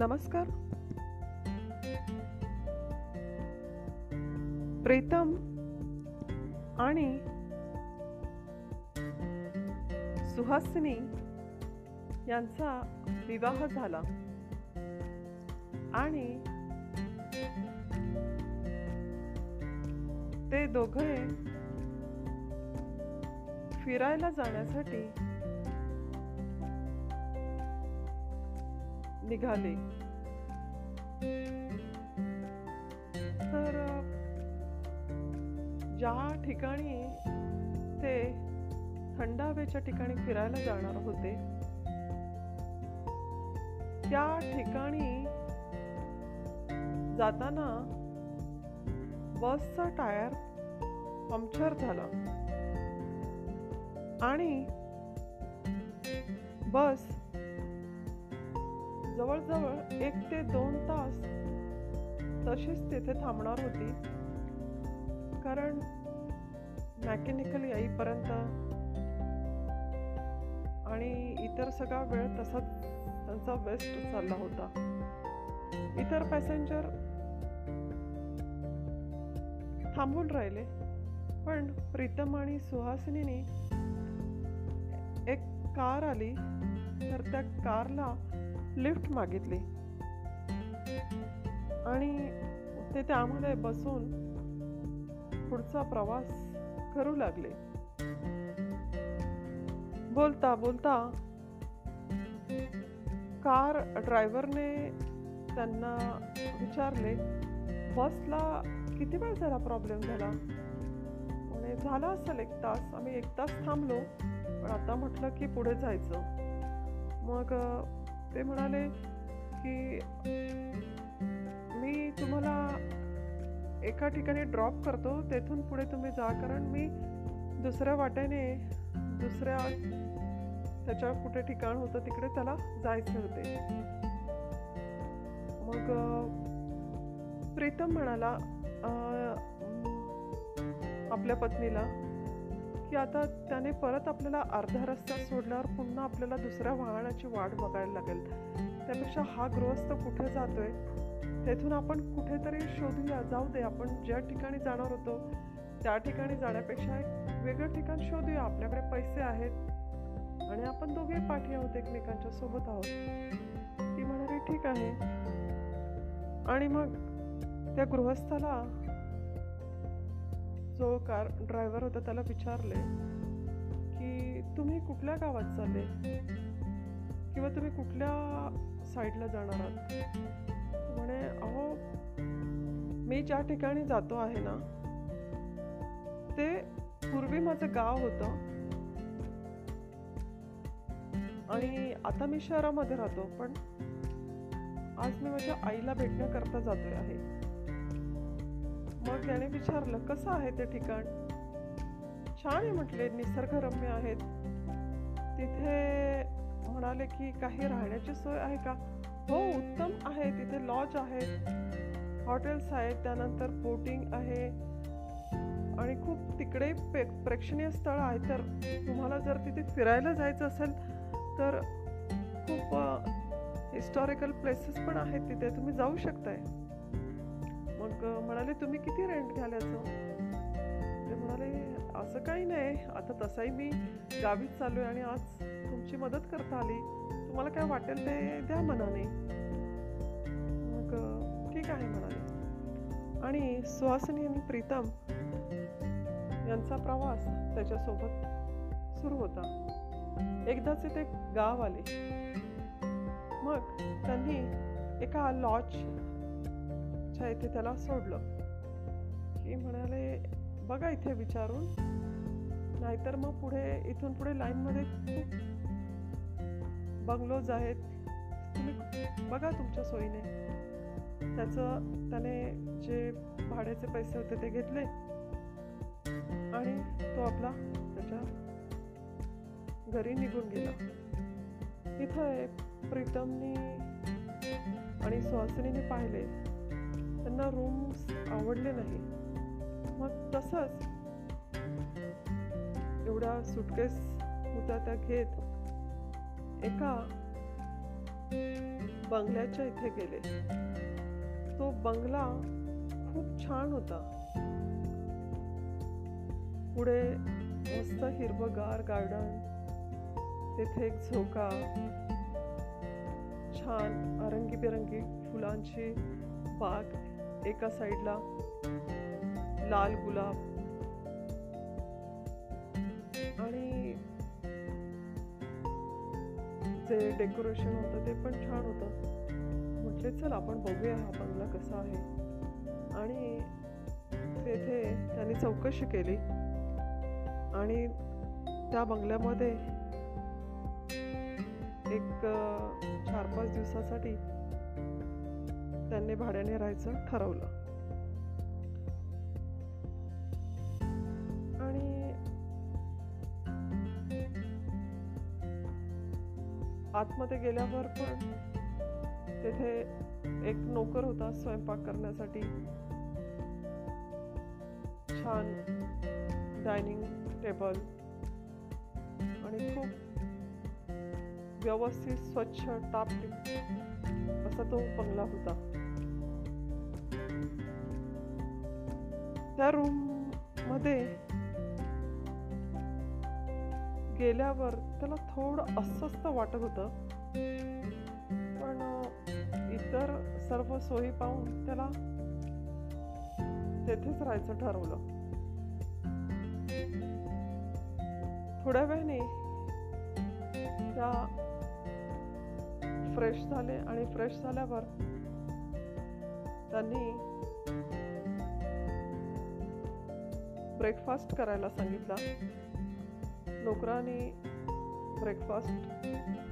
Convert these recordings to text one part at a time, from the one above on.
नमस्कार. प्रीतम आणि सुहासिनी यांचा विवाह झाला. आणि ते दोघे फिरायला जाण्यासाठी निघाले. तर ज्या ठिकाणी ते थंड हवेच्या ठिकाणी फिरायला जाणार होते त्या ठिकाणी जाताना बसचा टायर पंक्चर झाला. आणि बस जवळजवळ एक ते दोन तास तशीच तिथे थांबणार होती. कारण मॅकॅनिकल येईपर्यंत आणि इतर सगळा वेळ तसाच त्यांचा वेस्ट चालला होता. इतर पॅसेंजर थांबून राहिले. पण प्रीतम आणि सुहासिनीने एक कार आली. तर त्या कारला लिफ्ट मागितली. आणि ते त्यामध्ये बसून पुढचा प्रवास करू लागले. बोलता बोलता कार ड्रायव्हरने त्यांना विचारले बसला किती वेळ झाला प्रॉब्लेम झाला? आणि झाला असेल एक तास. आम्ही एक तास थांबलो. पण आता म्हटलं की पुढे जायचं. मग ते म्हणाले की मी तुम्हाला एका ठिकाणी ड्रॉप करतो तेथून पुढे तुम्ही जा कारण मी दुसऱ्या वाटेने दुसऱ्या त्याच्या कुठे ठिकाण होतं तिकडे त्याला जायचे होते. मग प्रीतम म्हणाला आपल्या पत्नीला की आता त्याने परत आपल्याला अर्धा रस्ता सोडल्यावर पुन्हा आपल्याला दुसऱ्या वाहनाची वाट बघायला लागेल. त्यापेक्षा हा गृहस्थ कुठे जातोय? तेथून आपण कुठेतरी शोधूया. जाऊ दे आपण ज्या ठिकाणी जाणार होतो त्या ठिकाणी जाण्यापेक्षा एक वेगळं ठिकाण शोधूया. आपल्याकडे पैसे आहेत आणि आपण दोघे पाठी आहोत एकमेकांच्या सोबत आहोत. ती म्हणाली ठीक आहे. आणि मग त्या गृहस्थाला जो कार ड्रायव्हर होता त्याला विचारले की तुम्ही कुठल्या गावात चालले? किंवा तुम्ही कुठल्या साईडला जाणार आहात? म्हणे अहो मी ज्या ठिकाणी जातो आहे ना ते पूर्वी माझं गाव होतं. आणि आता मी शहरामध्ये राहतो पण आज मी माझ्या आईला भेटण्याकरता जातोय आहे. मग त्याने विचारलं कसं आहे ते ठिकाण? छान आहे म्हटले निसर्गरम्य आहेत. तिथे म्हणाले की काही राहण्याची सोय आहे का? हो उत्तम आहे तिथे लॉज आहेत हॉटेल्स आहेत त्यानंतर बोटिंग आहे आणि खूप तिकडे प्रेक्षणीय स्थळ आहे तर तुम्हाला जर तिथे फिरायला जायचं असेल तर खूप हिस्टॉरिकल प्लेसेस पण आहेत तिथे तुम्ही जाऊ शकताय. मग म्हणाले तुम्ही किती रेंट घ्याल ते म्हणाले असं काही नाही. आता तसाही मी गावीच चालू आहे आणि आज तुमची मदत करता आली. तुम्हाला काय वाटेल ते द्या मनाने. मग ठीक आहे म्हणाले. आणि सुहासिनी आणि प्रीतम यांचा प्रवास त्याच्यासोबत सुरू होता. एकदाच ते गाव आले. मग त्यांनी एका लॉज लॉजच्या इथे त्याला सोडलं. की म्हणाले बघा इथे विचारून नाहीतर मग पुढे इथून पुढे लाईनमध्ये खूप बंगलोज आहेत. तुम्ही बघा तुमच्या सोयीने. त्याचं त्याने जे भाड्याचे पैसे होते ते घेतले. आणि तो आपला त्याच्या घरी निघून गेला. इथं प्रीतमनी आणि सुहासिनीने पाहिले. त्यांना रूम्स आवडले नाही. मग तसंच एवढा सुटकेस होता त्या घेत एका बंगल्याच्या इथे गेले. तो बंगला खूप छान होता. पुढे मस्त हिरवगार गार्डन तेथे एक झोका छान अरंगीबिरंगी फुलांची बाग एका साईडला लाल गुलाब. आणि जे डेकोरेशन होतं ते पण छान होतं. म्हटले चल आपण बघूया हा बंगला कसा आहे. आणि तेथे त्यांनी चौकशी केली. आणि त्या बंगल्यामध्ये एक चार पाच दिवसासाठी त्यांनी भाड्याने राहायचं ठरवलं. आणि आतमध्ये गेल्यावर पण तेथे एक नोकर होता स्वयंपाक करण्यासाठी. छान डायनिंग टेबल आणि खूप व्यवस्थित स्वच्छ टापटीप असा तो बंगला होता. त्या रूममध्ये गेल्यावर त्याला थोडं अस्वस्थ वाटत होतं. पण इतर सर्व सोयी पाहून त्याला तेथेच राहायचं ठरवलं. थोड्या वेळाने त्या फ्रेश झाले आणि फ्रेश झाल्यावर त्यांनी ब्रेकफास्ट करायला सांगितला. नोकराने ब्रेकफास्ट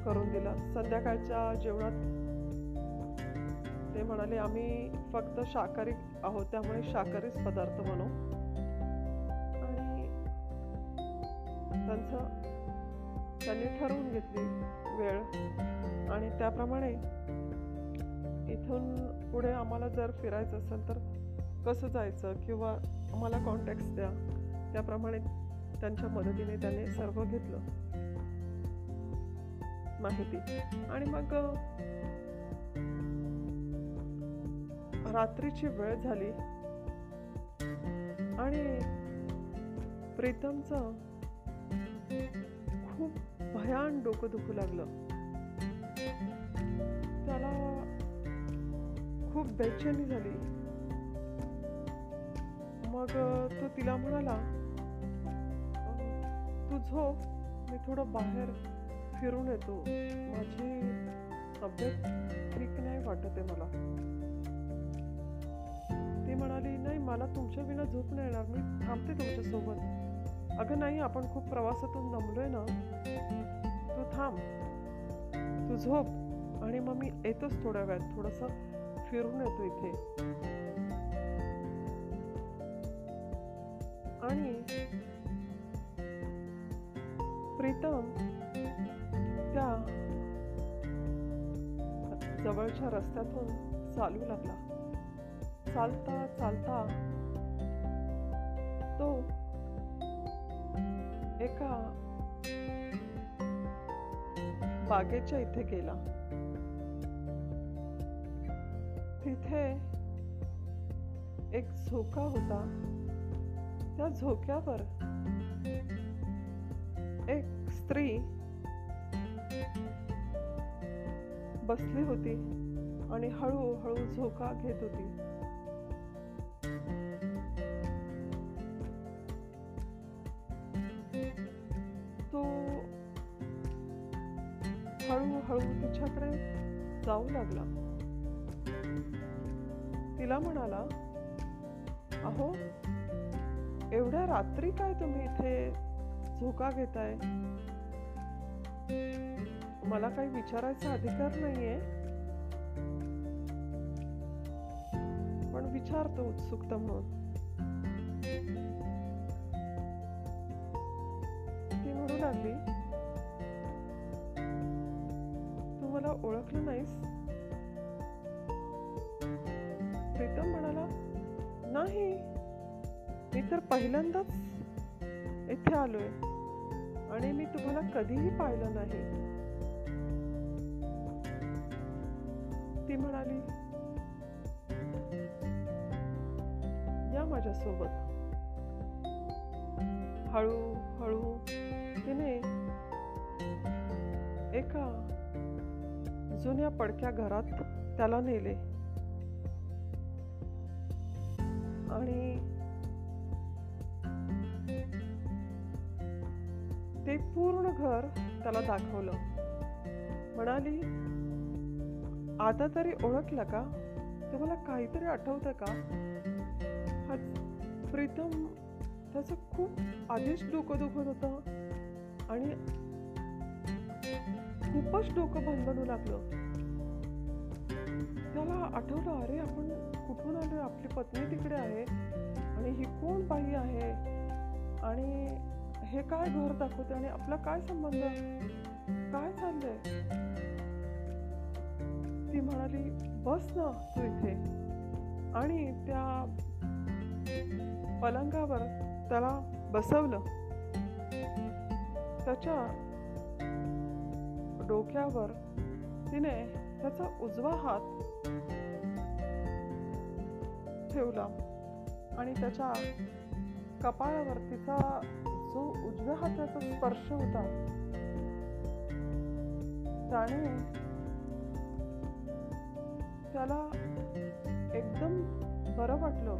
करून दिला. संध्याकाळच्या जेवणात ते म्हणाले आम्ही फक्त शाकाहारी आहोत त्यामुळे शाकाहारीच पदार्थ बनवू. आणि त्यांचं त्यांनी ठरवून घेतली वेळ. आणि त्याप्रमाणे इथून पुढे आम्हाला जर फिरायचं असेल तर कसं जायचं? किंवा मला कॉन्टॅक्ट्स द्या. त्याप्रमाणे त्यांच्या मदतीने त्याने सर्व घेतलं. माहिती. आणि मग रात्रीची वेळ झाली. आणि प्रीतमचं खूप भयान डोकं दुखू लागलं. त्याला खूप बेचैनी झाली. मग तो तिला म्हणाला तू झोप मी थोडं बाहेर फिरून येतो. माझी तब्येत ठीक नाही वाटत आहे मला. ती म्हणाली नाही मला तुमच्या विना झोप नाही येणार. मी थांबते तुमच्यासोबत. अगं नाही आपण खूप प्रवासातून दमलोय ना. तू थांब. तू झोप आणि मग मी येतोच थोड्या वेळात. थोडंसं फिरून येतो इथे. आणि प्रीतम त्या जवळच्या रस्त्यातून चालू लागला. चालता चालता तो एका बागेच्या इथे गेला. तिथे एक झोका होता. त्या झोक्यावर एक स्त्री बसली होती आणि हळूहळू झोका घेत होती. तो हळूहळू तिच्याकडे जाऊ लागला. तिला म्हणाला अहो एवढ्या रात्री काय तुम्ही इथे झोका घेताय? मला काही विचारायचा अधिकार नाहीये. पण विचारतो उत्सुकता म्हणून. ती म्हणू लागली तू मला ओळखलं नाहीस? पहिल्यांदाच इथे आलोय. आणि मी तुम्हाला कधीही पाहिलं नाही. ती म्हणाली या माझ्यासोबत. हळू हळू तिने एका जुन्या पडक्या घरात त्याला नेले. आणि घर त्याला दाखवलं. म्हणाली आता तरी ओळखलं का? तुम्हाला काहीतरी आठवतं का? हा प्रीतम त्याचं खूप आधीच डोकं दुखत होतं आणि खूपच डोकं भणभणू लागलं. त्याला आठवलं अरे आपण कुठून आलोय? आपली पत्नी तिकडे आहे आणि ही कोण बाई आहे? आणि हे काय घर दाखवते आणि आपला काय संबंध? काय चाललंय? ती म्हणाली बस ना तू इथे. आणि त्या पलंगावर त्याला बसवलं. त्याच्या डोक्यावर तिने त्याचा उजवा हात ठेवला आणि त्याच्या कपाळावर तिचा जो उजव्या हाताचा स्पर्श होता त्याने त्याला एकदम बरं वाटलं.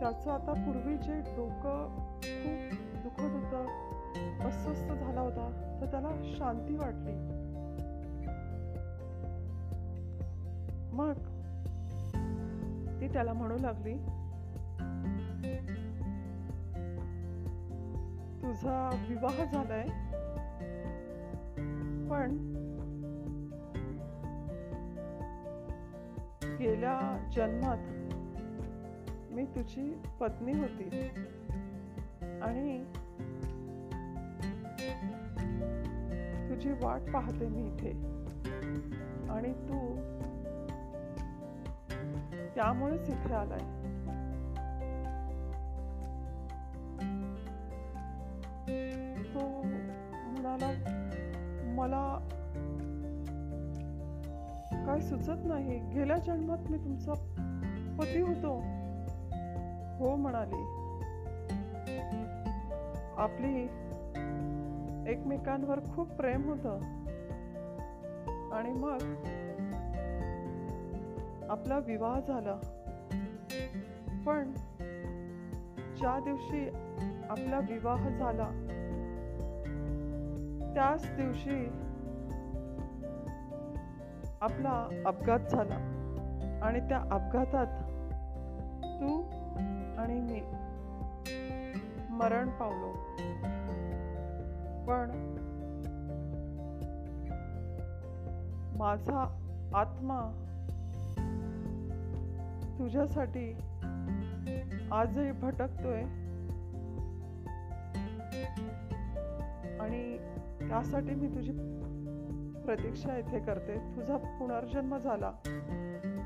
त्याचं आता पूर्वी जे डोकं खूप दुखत होतं अस्वस्थ झाला होता तर त्याला शांती वाटली. मग ती त्याला म्हणू लागली तुझा विवाह झालाय. पण गेल्या जन्मात मी तुझी पत्नी होती. आणि तुझी वाट पाहते मी इथे. आणि तू त्यामुळेच इथे आलाय. मला काय सुचत नाही. गेल्या जन्मात मी तुमचा पती होतो. हो म्हणाली. आपली एकमेकांवर खूप प्रेम होत. आणि मग आपला विवाह झाला. पण ज्या दिवशी आपला विवाह झाला त्याच दिवशी आपला अपघात झाला. आणि त्या अपघातात तू आणि मी मरण पावलो. पण माझा आत्मा तुझ्यासाठी आजही भटकतोय. आणि त्यासाठी मी तुझी प्रतीक्षा इथे करते. तुझा पुनर्जन्म झाला.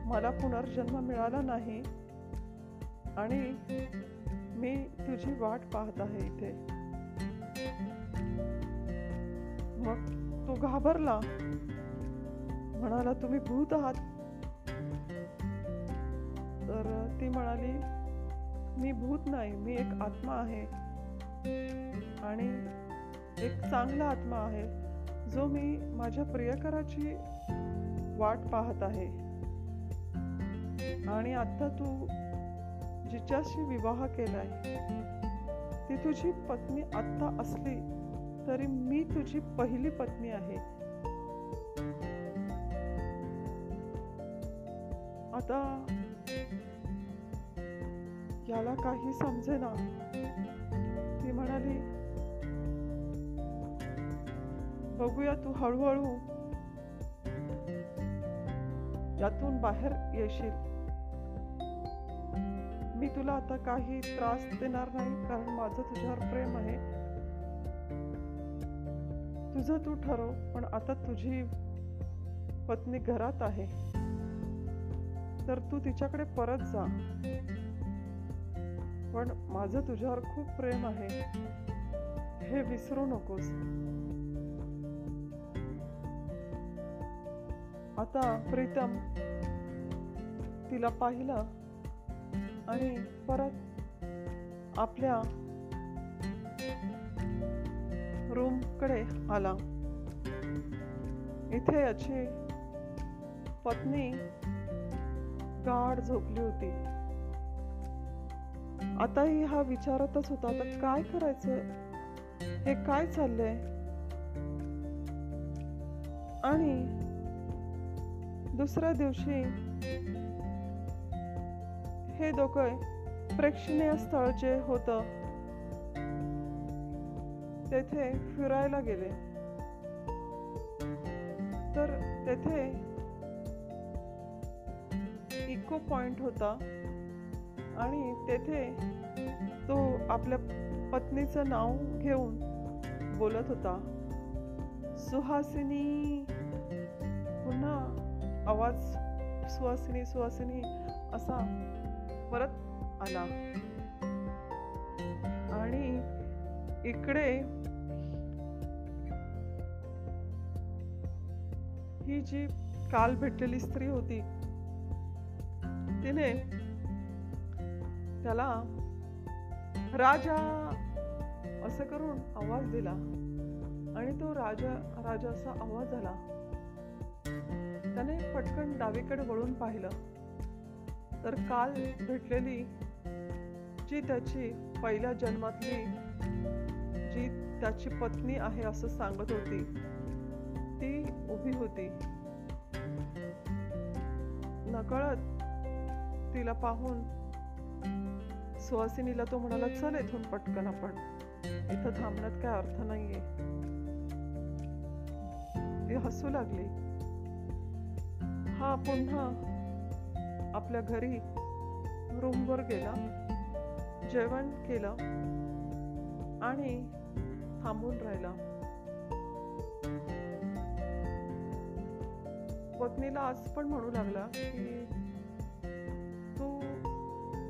मला पुनर्जन्म मिळाला नाही. आणि मी तुझी वाट पाहत आहे इथे. मग तो घाबरला. म्हणाला तुम्ही भूत आहात. तर ती म्हणाली मी भूत नाही मी एक आत्मा आहे. आणि एक चांगला आत्मा आहे जो मी माझ्या प्रियकराची वाट पाहत आहे. आणि आता तू जिच्याशी विवाह केलाय ती तुझी पत्नी आत्ता असली तरी मी तुझी पहिली पत्नी आहे. आता याला काही समजेना. ती म्हणाली बघूया तू हळूहळू. यातून बाहेर येशील. मी तुला आता काही त्रास देणार नाही कारण माझं तुझ्यावर प्रेम आहे. तुझं तू ठरव पण आता तुझी पत्नी घरात आहे. तर तू तिच्याकडे परत जा. पण माझं तुझ्यावर खूप प्रेम आहे. हे विसरू नकोस. आता प्रीतम तिला पाहिलं आणि परत आपल्या रूमकडे आला. इथे याची पत्नी गाढ झोपली होती. आताही हा विचारतच होता आता काय करायचं? हे काय चाललंय? आणि दुसऱ्या दिवशी हे दोघं प्रेक्षणीय स्थळ जे होतं तेथे फिरायला गेले. तर तेथे इको पॉइंट होता आणि तेथे तो आपल्या पत्नीचं नाव घेऊन बोलत होता. सुहासिनी पुन्हा आवाज सुहासिनी सुहासिनी असा परत आला. आणि इकडे ही जी काल भेटलेली स्त्री होती तिने त्याला राजा असं करून आवाज दिला. आणि तो राजा राजाचा आवाज झाला. त्याने पटकन डावीकडे वळून पाहिलं. तर काल भेटलेली जी त्याची पहिल्या जन्मातली जी त्याची पत्नी आहे असं सांगत होती ती उभी होती. नकळत तिला पाहून सुहासिनीला तो म्हणाला चल इथून पटकन आपण. इथं थांबण्यात काय अर्थ नाहीये. ती हसू लागली. हा पुन्हा आपल्या घरी रूमवर गेला जेवण केलं आणि थांबून राहिला. पत्नीला आज पण म्हणू लागला की तू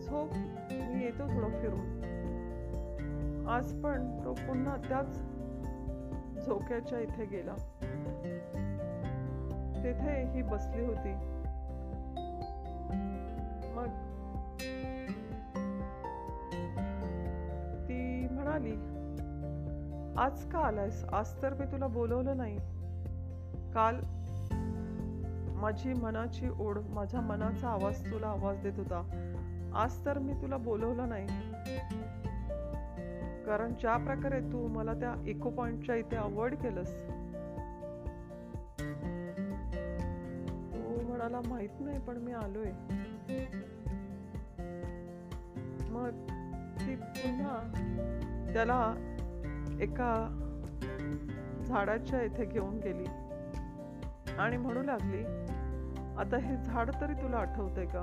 झोप मी येतो थोडं फिरून. आज पण तो पुन्हा त्याच झोक्याच्या इथे गेला. तेथे ही बसली होती. मग ती म्हणाली आज का आलायस? आज तर मी तुला बोलवलं नाही. काल माझी मनाची ओढ माझ्या मनाचा आवाज तुला आवाज देत होता. आज तर मी तुला बोलवलं नाही. कारण ज्या प्रकारे तू मला त्या इको पॉइंटच्या इथे अवॉइड केलंस मला माहीत नाही पण मी आलोय. मग ती पुन्हा त्याला एका झाडाच्या इथे घेऊन गेली. आणि म्हणू लागली आता हे झाड तरी तुला आठवतंय का?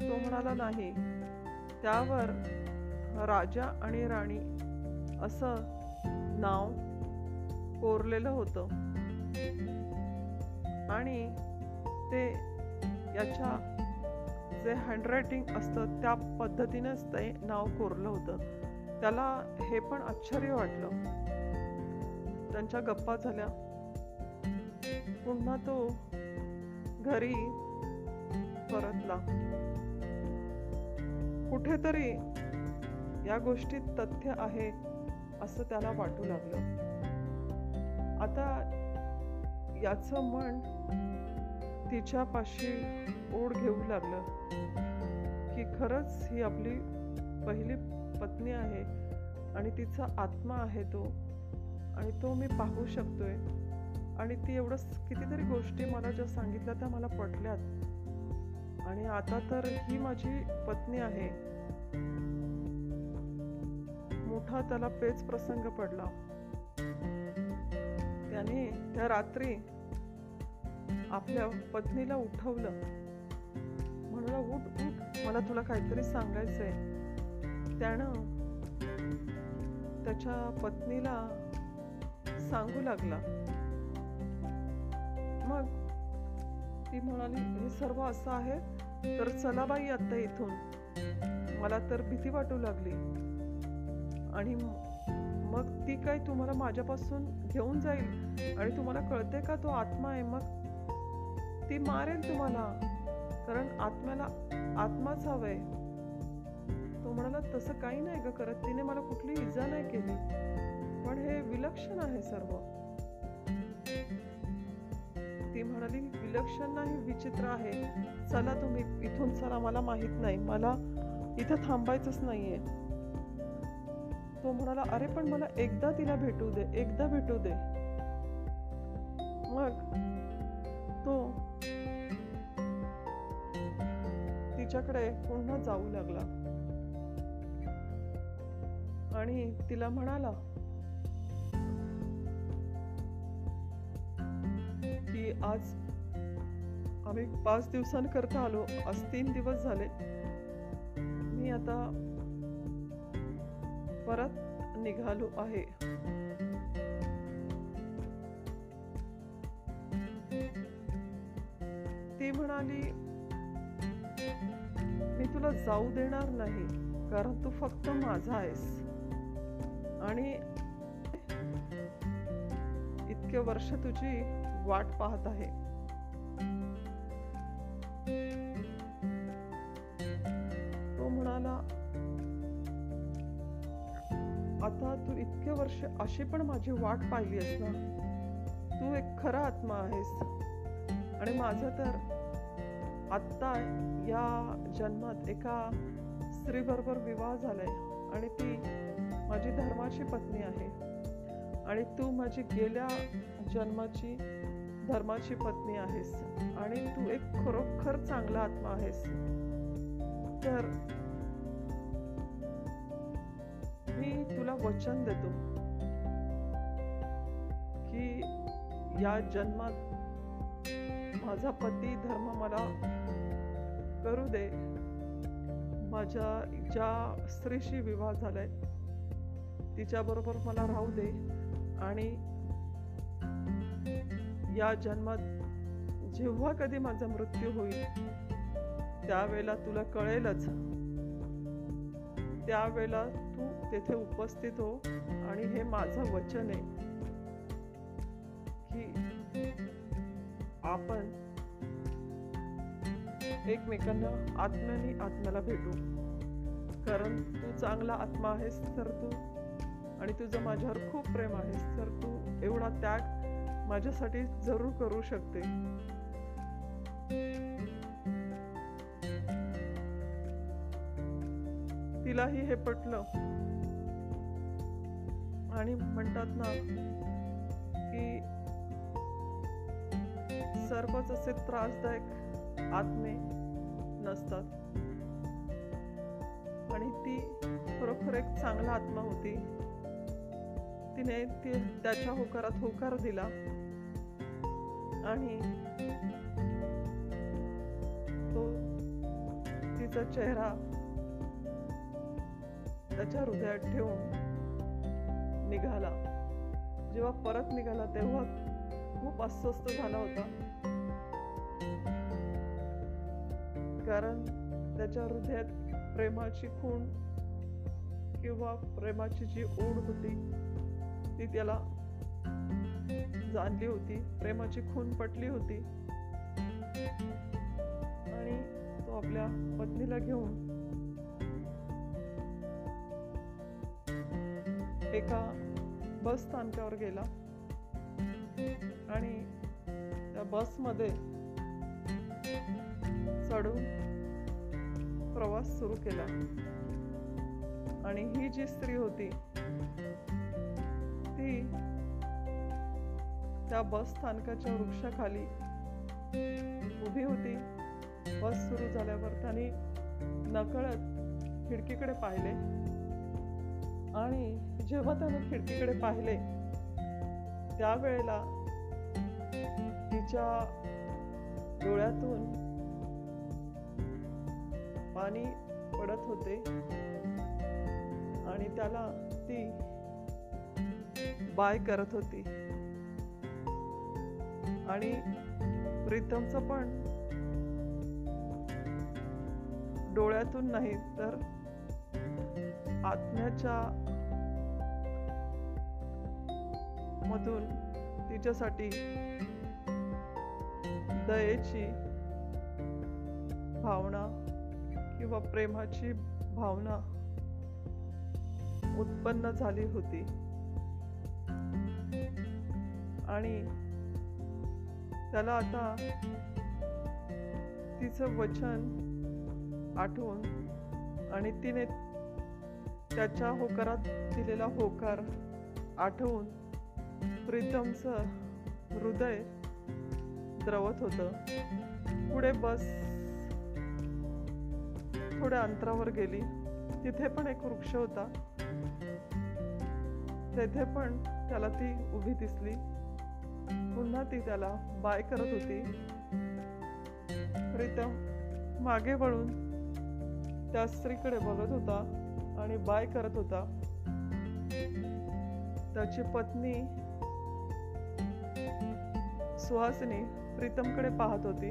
तो म्हणाला नाही. त्यावर राजा आणि राणी असं नाव कोरलेलं होतं. आणि ते याच्या जे हँडरायटिंग असतं त्या पद्धतीनेच ते नाव कोरलं होतं. त्याला हे पण आश्चर्य वाटलं. त्यांच्या गप्पा झाल्या. पुन्हा तो घरी परतला. कुठेतरी या गोष्टीत तथ्य आहे असं त्याला वाटू लागलं. आता याचं मन तिच्यापाशी ओढ घेऊ लागलं की खरंच ही आपली पहिली पत्नी आहे आणि तिचा आत्मा आहे तो. आणि तो मी पाहू शकतोय. आणि ती एवढं कितीतरी गोष्टी मला ज्या सांगितल्या त्या मला पटल्यात. आणि आता तर ही माझी पत्नी आहे. मोठा त्याला पेच प्रसंग पडला. त्याने त्या रात्री आपल्या पत्नीला उठवलं. म्हणलं उठ उठ. मला तुला काहीतरी सांगायचंय. त्यानं त्याच्या पत्नीला सांगू लागला. मग ती म्हणाली हे सर्व असं आहे? तर चला बाई आता इथून. मला तर भीती वाटू लागली. आणि मग मग ती काय तुम्हाला माझ्यापासून घेऊन जाईल? आणि तुम्हाला कळते का तो आत्मा आहे? मग ती मारेल तुम्हाला. कारण आत्म्याला आत्माच हवंय. तो म्हणाला तसं काही नाही ग करत. तिने मला कुठली इजा नाही केली. पण हे विलक्षण आहे सर्व. ती म्हणाली विलक्षण नाही विचित्र आहे. चला तुम्ही इथून चला. मला माहीत नाही. मला इथं थांबायचंच नाहीये. तो म्हणाला अरे पण मला एकदा तिला भेटू दे. एकदा भेटू दे. मग तो तिच्याकडे पुन्हा जाऊ लागला. आणि तिला म्हणाला की आज आम्ही पाच दिवसांकरता आलो. आज तीन दिवस झाले. मी आता परत निघालो आहे. ती म्हणाली तुला जाऊ देणार नाही कारण तू फक्त माझा आहेस. आणि इतके वर्ष तुझी वाट पाहत आहे. तो म्हणाला आता तू इतके वर्ष अशी पण माझी वाट पाहिली आहेस ना. तू एक खरा आत्मा आहेस. आणि माझं तर आत्ता या जन्मात एका स्त्रीबरोबर विवाह झालाय आणि ती माझी धर्माची पत्नी आहे. आणि तू माझी गेल्या जन्माची धर्माची पत्नी आहेस. आणि तू एक खरोखर चांगला आत्मा आहेस. तर मी तुला वचन देतो. की या जन्मात माझा पती धर्म मला करू दे. माझ्या ज्या स्त्रीशी विवाह झालाय तिच्याबरोबर मला राहू दे. आणि या जन्मात जेव्हा कधी माझा मृत्यू होईल त्यावेळेला तुला कळेलच. त्यावेळेला तू तेथे उपस्थित हो आणि हे माझं वचन आहे की आपण एकमेकांना आत्म्याने आत्म्याला भेटू. कारण तू चांगला आत्मा आहेस तर तू आणि तुझं माझ्यावर खूप प्रेम आहेस तर तू एवढा त्याग माझ्यासाठी जरूर करू शकते. तिलाही हे पटलं. आणि म्हणतात ना की सर्वच असे त्रासदायक आत्मे असतात. आणि ती खरोखर एक चांगला आत्मा होती. तिने ती त्याच्या होकारात होकार दिला. आणि तो तिचा चेहरा त्याच्या हृदयात ठेवून निघाला. जेव्हा परत निघाला तेव्हा खूप अस्वस्थ झाला होता. कारण त्याच्या हृदयात प्रेमाची खूण किंवा प्रेमाची जी ओढ होती ती त्याला जाणली होती प्रेमाची खून पटली होती. आणि तो आपल्या पत्नीला घेऊन एका बस स्थानकावर गेला. आणि त्या बसमध्ये चढून प्रवास सुरू केला. आणि ही जी स्त्री होती ती त्या बस स्थानकाच्या वृक्षाखाली उभी होती. बस सुरू झाल्यावर त्याने नकळत खिडकीकडे पाहिले. आणि जेव्हा त्याने खिडकीकडे पाहिले त्यावेळेला तिच्या डोळ्यातून पाणी पडत होते. आणि त्याला ती बाय करत होती. आणि प्रीतमचं पण डोळ्यातून नाही तर आत्म्याच्या मधून तिच्यासाठी दयेची भावना किंवा प्रेमाची भावना उत्पन्न झाली होती. आणि त्याला आता तिचं वचन आठवून आणि तिने त्याच्या होकारात दिलेला होकार आठवून प्रीतमचं हृदय द्रवत होतं. पुढे बस. थोड्या अंतरावर गेली. तिथे पण एक वृक्ष होता. तेथे पण त्याला ती उभी दिसली. पुन्हा ती त्याला बाय करत होती. प्रीतम मागे वळून त्या स्त्रीकडे बघत होता आणि बाय करत होता. त्याची पत्नी सुहासिनी प्रीतमकडे पाहत होती.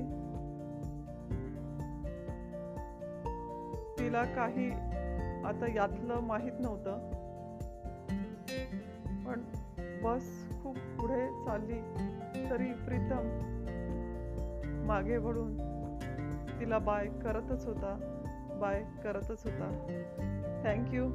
तिला काही आता यातलं माहीत नव्हतं. पण बस खूप पुढे चालली तरी प्रीतम मागे वळून तिला बाय करतच होता. बाय करतच होता. थँक्यू